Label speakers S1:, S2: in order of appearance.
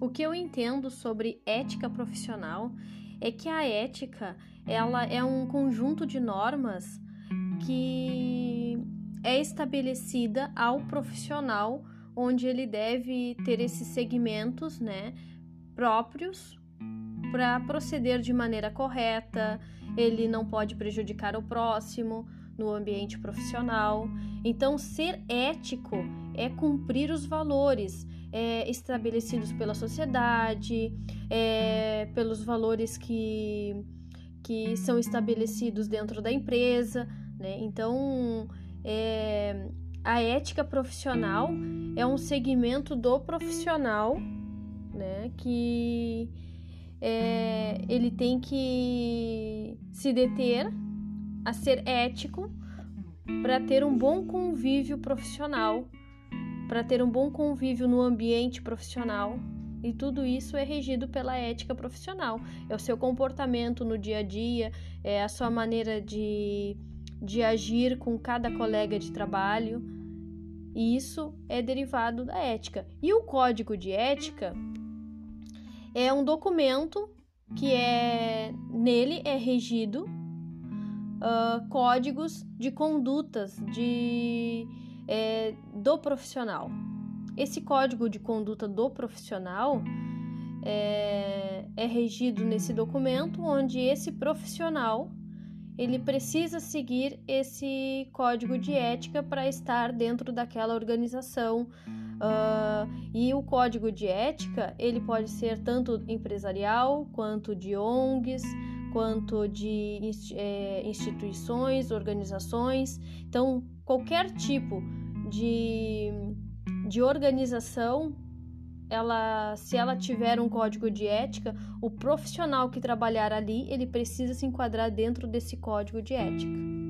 S1: O que eu entendo sobre ética profissional é que a ética ela é um conjunto de normas que é estabelecida ao profissional onde ele deve ter esses segmentos, né, próprios para proceder de maneira correta, ele não pode prejudicar o próximo no ambiente profissional. Então, ser ético é cumprir os valores é, estabelecidos pela sociedade, é, pelos valores que, que são estabelecidos dentro da empresa. Né? Então, é, a ética profissional é um segmento do profissional né, que é, ele tem que se deter a ser ético para ter um bom convívio profissional, para ter um bom convívio no ambiente profissional. E tudo isso é regido pela ética profissional. É o seu comportamento no dia a dia, é a sua maneira de, de agir com cada colega de trabalho. E isso é derivado da ética. E o código de ética é um documento que é nele é regido uh, códigos de condutas de, do profissional. Esse código de conduta do profissional é, é regido nesse documento, onde esse profissional ele precisa seguir esse código de ética para estar dentro daquela organização. Uh, e o código de ética ele pode ser tanto empresarial quanto de ONGs, quanto de é, instituições, organizações. Então, qualquer tipo de, de organização, ela, se ela tiver um código de ética, o profissional que trabalhar ali, ele precisa se enquadrar dentro desse código de ética.